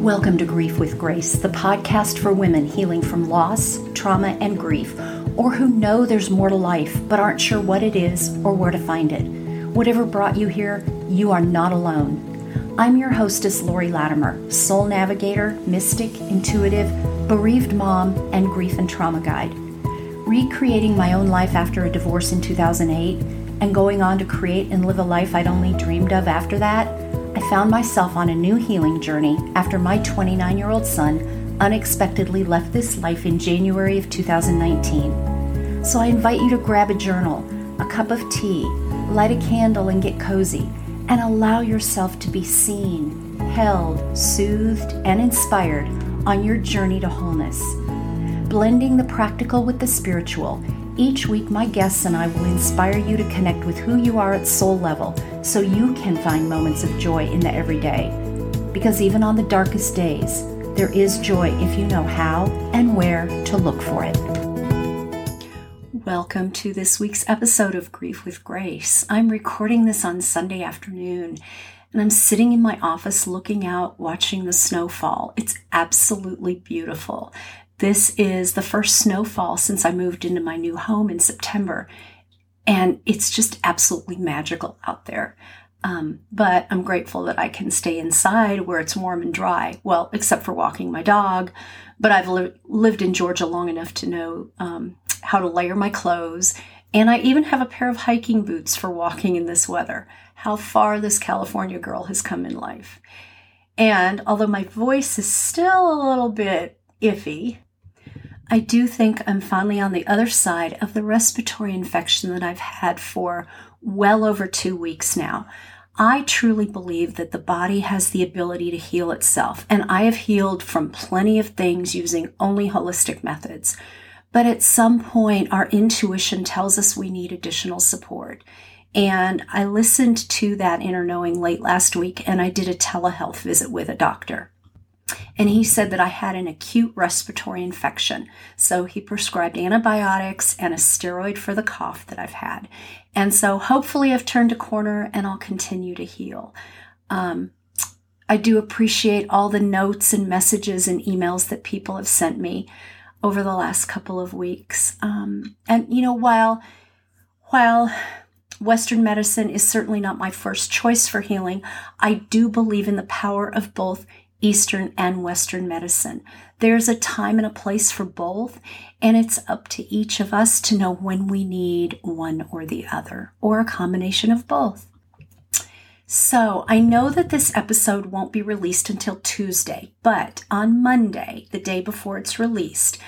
Welcome to Grief with Grace, the podcast for women healing from loss, trauma, and grief, or who know there's more to life but aren't sure what it is or where to find it. Whatever brought you here, you are not alone. I'm your hostess, Lori Latimer, soul navigator, mystic, intuitive, bereaved mom, and grief and trauma guide. Recreating my own life after a divorce in 2008 and going on to create and live a life I'd only dreamed of after that found myself on a new healing journey after my 29 year old son unexpectedly left this life in January of 2019. So I invite you to grab a journal, a cup of tea, light a candle, and get cozy, and allow yourself to be seen, held, soothed, and inspired on your journey to wholeness. Blending the practical with the spiritual each week, my guests and I will inspire you to connect with who you are at soul level so you can find moments of joy in the everyday. Because even on the darkest days, there is joy if you know how and where to look for it. Welcome to this week's episode of Grief with Grace. I'm recording this on Sunday afternoon and I'm sitting in my office looking out, watching the snow fall. It's absolutely beautiful. This is the first snowfall since I moved into my new home in September. And it's just absolutely magical out there. Um, but I'm grateful that I can stay inside where it's warm and dry. Well, except for walking my dog. But I've li- lived in Georgia long enough to know um, how to layer my clothes. And I even have a pair of hiking boots for walking in this weather. How far this California girl has come in life. And although my voice is still a little bit iffy, I do think I'm finally on the other side of the respiratory infection that I've had for well over two weeks now. I truly believe that the body has the ability to heal itself, and I have healed from plenty of things using only holistic methods. But at some point, our intuition tells us we need additional support. And I listened to that inner knowing late last week, and I did a telehealth visit with a doctor. And he said that I had an acute respiratory infection. So he prescribed antibiotics and a steroid for the cough that I've had. And so hopefully I've turned a corner and I'll continue to heal. Um, I do appreciate all the notes and messages and emails that people have sent me over the last couple of weeks. Um, and you know, while while Western medicine is certainly not my first choice for healing, I do believe in the power of both Eastern and Western medicine. There's a time and a place for both, and it's up to each of us to know when we need one or the other, or a combination of both. So, I know that this episode won't be released until Tuesday, but on Monday, the day before it's released,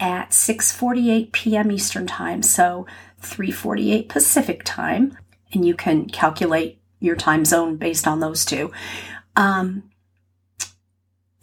at 6:48 p.m. Eastern Time, so 3:48 Pacific Time, and you can calculate your time zone based on those two. Um,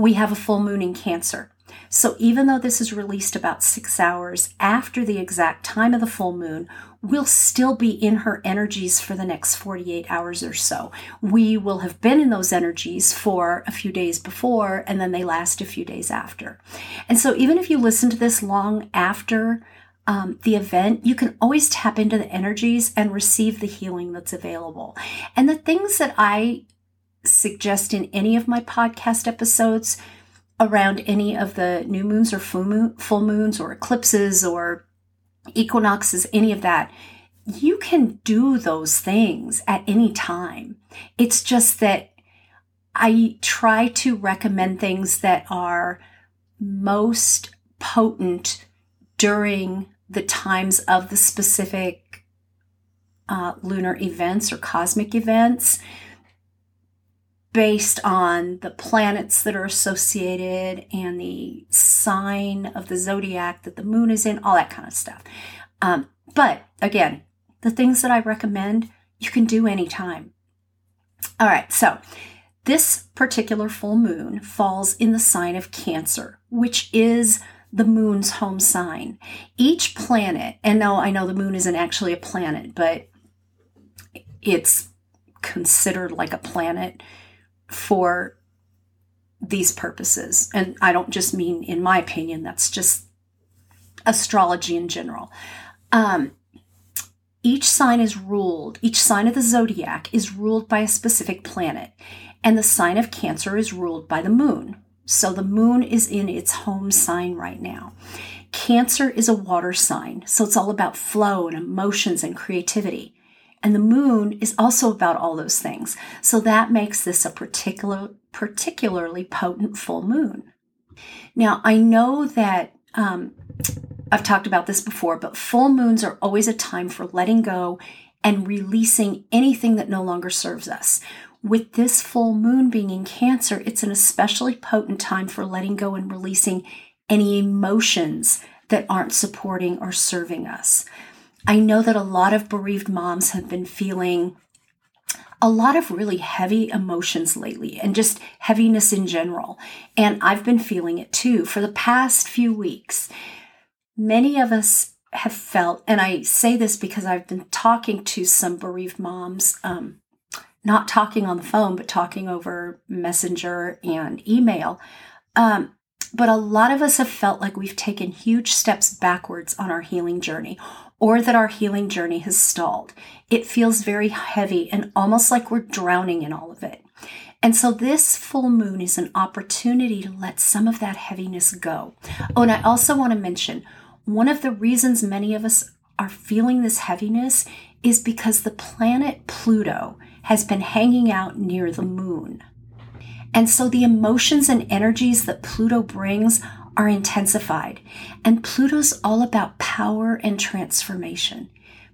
we have a full moon in Cancer. So even though this is released about six hours after the exact time of the full moon, we'll still be in her energies for the next 48 hours or so. We will have been in those energies for a few days before, and then they last a few days after. And so even if you listen to this long after um, the event, you can always tap into the energies and receive the healing that's available. And the things that I suggest in any of my podcast episodes around any of the new moons or full, moon, full moons or eclipses or equinoxes, any of that, you can do those things at any time. It's just that I try to recommend things that are most potent during the times of the specific uh, lunar events or cosmic events based on the planets that are associated and the sign of the zodiac that the moon is in, all that kind of stuff. Um, but again, the things that I recommend you can do anytime. All right, so this particular full moon falls in the sign of Cancer, which is the moon's home sign. Each planet, and no, I know the moon isn't actually a planet, but it's considered like a planet for these purposes. And I don't just mean, in my opinion, that's just astrology in general. Um, each sign is ruled, each sign of the zodiac is ruled by a specific planet, and the sign of Cancer is ruled by the moon. So the moon is in its home sign right now. Cancer is a water sign, so it's all about flow and emotions and creativity. And the moon is also about all those things. So that makes this a particular, particularly potent full moon. Now, I know that um, I've talked about this before, but full moons are always a time for letting go and releasing anything that no longer serves us. With this full moon being in Cancer, it's an especially potent time for letting go and releasing any emotions that aren't supporting or serving us. I know that a lot of bereaved moms have been feeling a lot of really heavy emotions lately and just heaviness in general. And I've been feeling it too for the past few weeks. Many of us have felt, and I say this because I've been talking to some bereaved moms, um, not talking on the phone, but talking over messenger and email. Um, but a lot of us have felt like we've taken huge steps backwards on our healing journey or that our healing journey has stalled. It feels very heavy and almost like we're drowning in all of it. And so this full moon is an opportunity to let some of that heaviness go. Oh, and I also want to mention one of the reasons many of us are feeling this heaviness is because the planet Pluto has been hanging out near the moon. And so the emotions and energies that Pluto brings are intensified. And Pluto's all about power and transformation.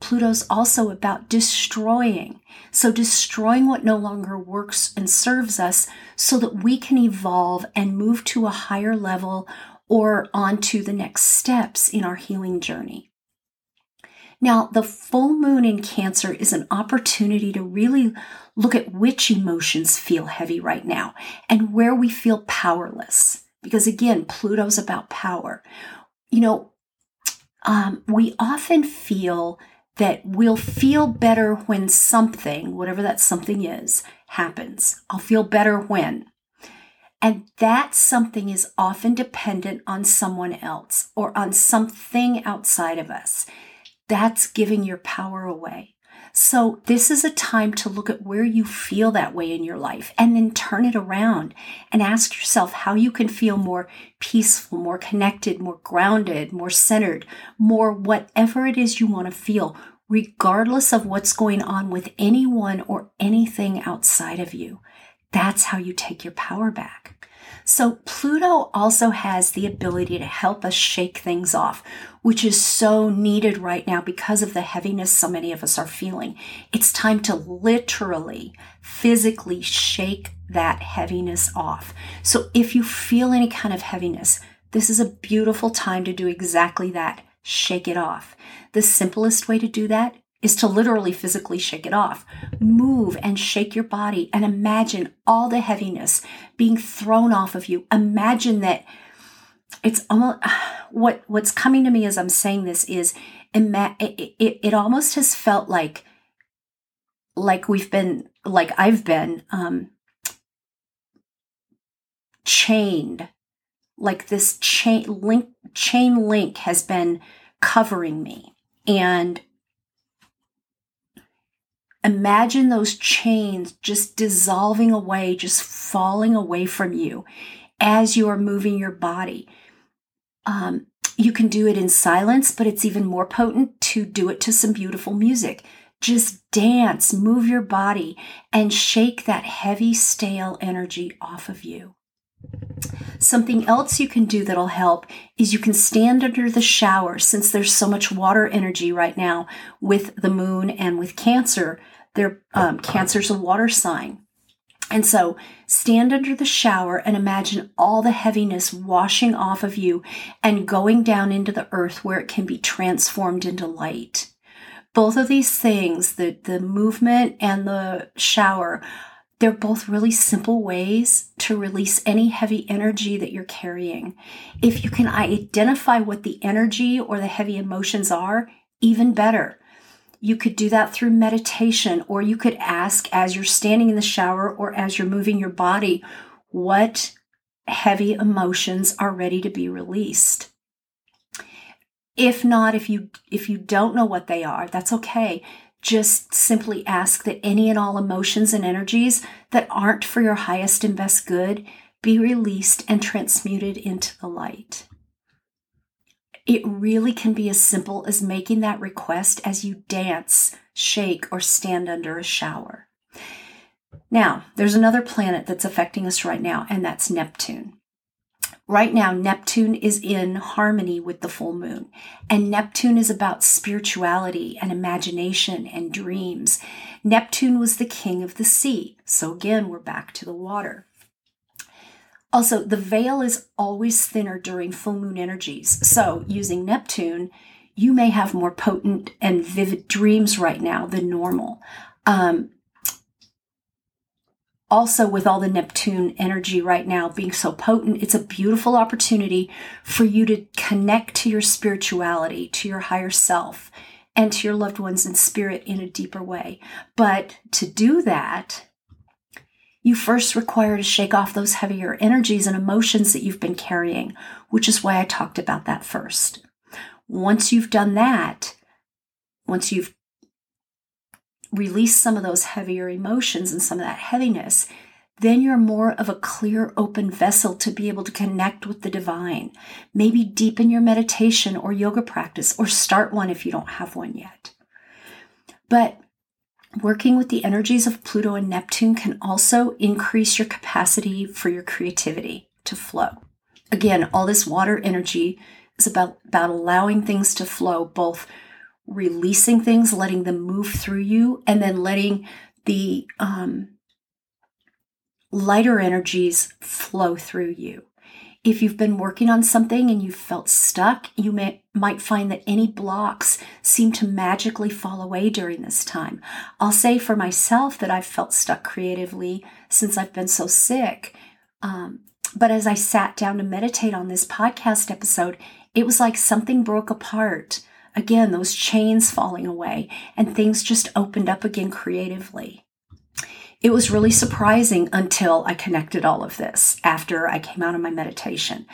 Pluto's also about destroying. So, destroying what no longer works and serves us so that we can evolve and move to a higher level or on to the next steps in our healing journey. Now, the full moon in Cancer is an opportunity to really look at which emotions feel heavy right now and where we feel powerless. Because again, Pluto's about power. You know, um, we often feel that we'll feel better when something, whatever that something is, happens. I'll feel better when. And that something is often dependent on someone else or on something outside of us. That's giving your power away. So, this is a time to look at where you feel that way in your life and then turn it around and ask yourself how you can feel more peaceful, more connected, more grounded, more centered, more whatever it is you want to feel, regardless of what's going on with anyone or anything outside of you. That's how you take your power back. So, Pluto also has the ability to help us shake things off, which is so needed right now because of the heaviness so many of us are feeling. It's time to literally, physically shake that heaviness off. So, if you feel any kind of heaviness, this is a beautiful time to do exactly that shake it off. The simplest way to do that is to literally physically shake it off. Move and shake your body and imagine all the heaviness being thrown off of you. Imagine that it's almost what what's coming to me as I'm saying this is it, it, it almost has felt like like we've been like I've been um chained like this chain link chain link has been covering me and Imagine those chains just dissolving away, just falling away from you as you are moving your body. Um, you can do it in silence, but it's even more potent to do it to some beautiful music. Just dance, move your body, and shake that heavy, stale energy off of you. Something else you can do that'll help is you can stand under the shower since there's so much water energy right now with the moon and with Cancer. Their um, Cancer's a water sign. And so stand under the shower and imagine all the heaviness washing off of you and going down into the earth where it can be transformed into light. Both of these things, the, the movement and the shower, they're both really simple ways to release any heavy energy that you're carrying. If you can identify what the energy or the heavy emotions are, even better. You could do that through meditation, or you could ask as you're standing in the shower or as you're moving your body, what heavy emotions are ready to be released. If not, if you if you don't know what they are, that's okay. Just simply ask that any and all emotions and energies that aren't for your highest and best good be released and transmuted into the light. It really can be as simple as making that request as you dance, shake, or stand under a shower. Now, there's another planet that's affecting us right now, and that's Neptune. Right now, Neptune is in harmony with the full moon, and Neptune is about spirituality and imagination and dreams. Neptune was the king of the sea, so again, we're back to the water. Also, the veil is always thinner during full moon energies, so using Neptune, you may have more potent and vivid dreams right now than normal. Um, also with all the Neptune energy right now being so potent, it's a beautiful opportunity for you to connect to your spirituality, to your higher self, and to your loved ones in spirit in a deeper way. But to do that, you first require to shake off those heavier energies and emotions that you've been carrying, which is why I talked about that first. Once you've done that, once you've released some of those heavier emotions and some of that heaviness, then you're more of a clear, open vessel to be able to connect with the divine. Maybe deepen your meditation or yoga practice, or start one if you don't have one yet. But working with the energies of Pluto and Neptune can also increase your capacity for your creativity to flow. Again, all this water energy is about, about allowing things to flow both releasing things, letting them move through you, and then letting the um, lighter energies flow through you. If you've been working on something and you felt stuck, you may, might find that any blocks seem to magically fall away during this time. I'll say for myself that I've felt stuck creatively since I've been so sick. Um, but as I sat down to meditate on this podcast episode, it was like something broke apart again, those chains falling away, and things just opened up again creatively. It was really surprising until I connected all of this after I came out of my meditation.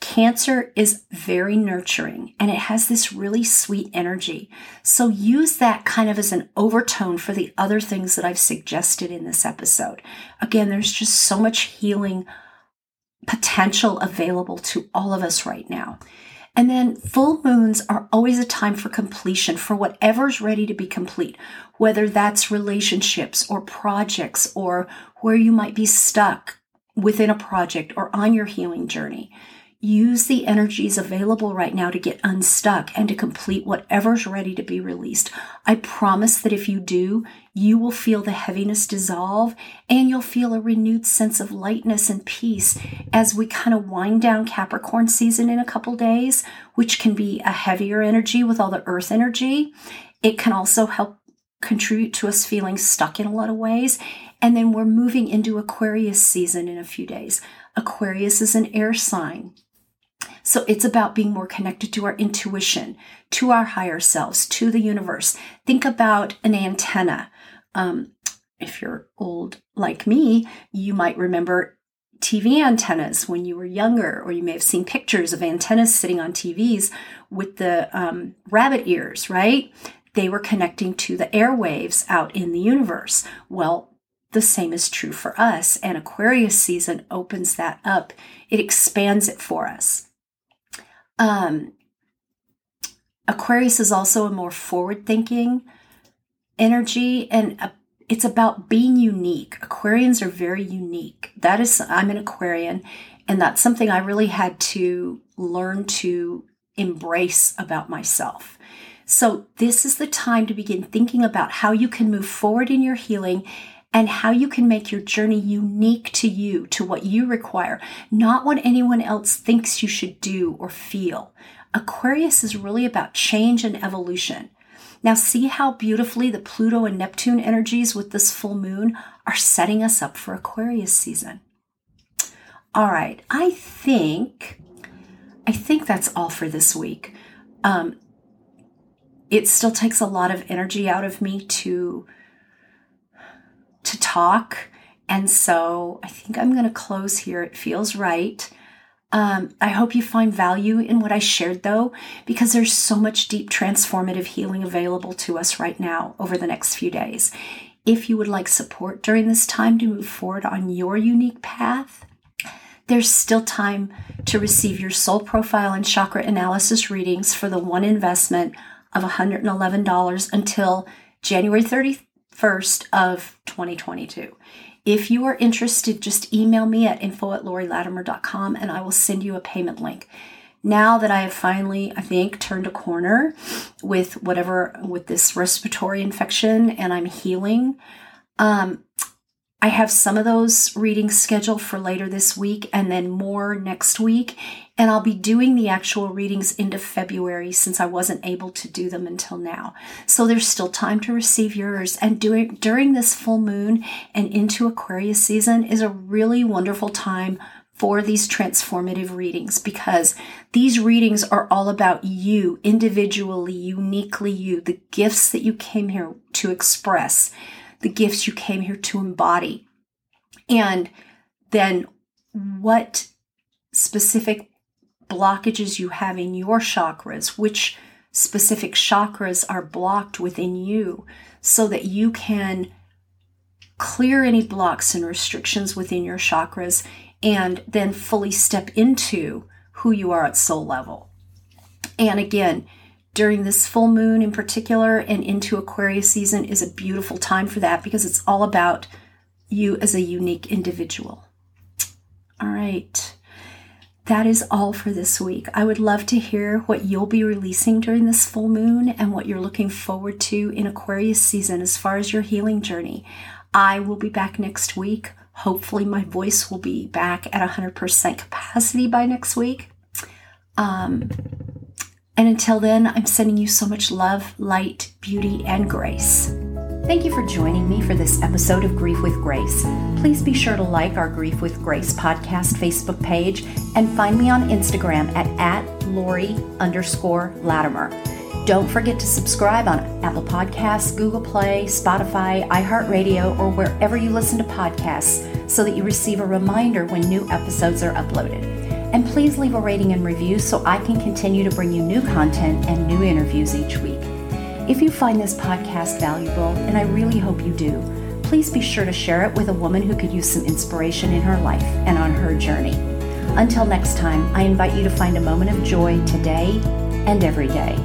Cancer is very nurturing and it has this really sweet energy. So use that kind of as an overtone for the other things that I've suggested in this episode. Again, there's just so much healing potential available to all of us right now. And then full moons are always a time for completion for whatever's ready to be complete, whether that's relationships or projects or where you might be stuck within a project or on your healing journey. Use the energies available right now to get unstuck and to complete whatever's ready to be released. I promise that if you do, you will feel the heaviness dissolve and you'll feel a renewed sense of lightness and peace as we kind of wind down Capricorn season in a couple days, which can be a heavier energy with all the earth energy. It can also help contribute to us feeling stuck in a lot of ways. And then we're moving into Aquarius season in a few days. Aquarius is an air sign. So it's about being more connected to our intuition, to our higher selves, to the universe. Think about an antenna. Um, if you're old like me, you might remember TV antennas when you were younger, or you may have seen pictures of antennas sitting on TVs with the um, rabbit ears, right? They were connecting to the airwaves out in the universe. Well, the same is true for us, and Aquarius season opens that up, it expands it for us. Um, Aquarius is also a more forward thinking energy and a, it's about being unique. Aquarians are very unique. That is, I'm an Aquarian, and that's something I really had to learn to embrace about myself. So, this is the time to begin thinking about how you can move forward in your healing and how you can make your journey unique to you, to what you require, not what anyone else thinks you should do or feel. Aquarius is really about change and evolution. Now, see how beautifully the Pluto and Neptune energies with this full moon are setting us up for Aquarius season. All right, I think I think that's all for this week. Um, it still takes a lot of energy out of me to to talk. And so I think I'm going to close here. It feels right. Um, I hope you find value in what I shared, though, because there's so much deep transformative healing available to us right now over the next few days. If you would like support during this time to move forward on your unique path, there's still time to receive your soul profile and chakra analysis readings for the one investment of $111 until January 31st of 2022. If you are interested, just email me at info at laurilatimer.com and I will send you a payment link. Now that I have finally, I think, turned a corner with whatever, with this respiratory infection and I'm healing, um, I have some of those readings scheduled for later this week and then more next week. And I'll be doing the actual readings into February since I wasn't able to do them until now. So there's still time to receive yours. And doing, during this full moon and into Aquarius season is a really wonderful time for these transformative readings because these readings are all about you individually, uniquely you, the gifts that you came here to express the gifts you came here to embody. And then what specific blockages you have in your chakras, which specific chakras are blocked within you, so that you can clear any blocks and restrictions within your chakras and then fully step into who you are at soul level. And again, during this full moon in particular and into Aquarius season is a beautiful time for that because it's all about you as a unique individual. All right. That is all for this week. I would love to hear what you'll be releasing during this full moon and what you're looking forward to in Aquarius season as far as your healing journey. I will be back next week. Hopefully, my voice will be back at 100% capacity by next week. Um, and until then, I'm sending you so much love, light, beauty, and grace. Thank you for joining me for this episode of Grief with Grace. Please be sure to like our Grief with Grace podcast Facebook page and find me on Instagram at, at Laurie underscore Latimer. Don't forget to subscribe on Apple Podcasts, Google Play, Spotify, iHeartRadio, or wherever you listen to podcasts so that you receive a reminder when new episodes are uploaded. And please leave a rating and review so I can continue to bring you new content and new interviews each week. If you find this podcast valuable, and I really hope you do, please be sure to share it with a woman who could use some inspiration in her life and on her journey. Until next time, I invite you to find a moment of joy today and every day.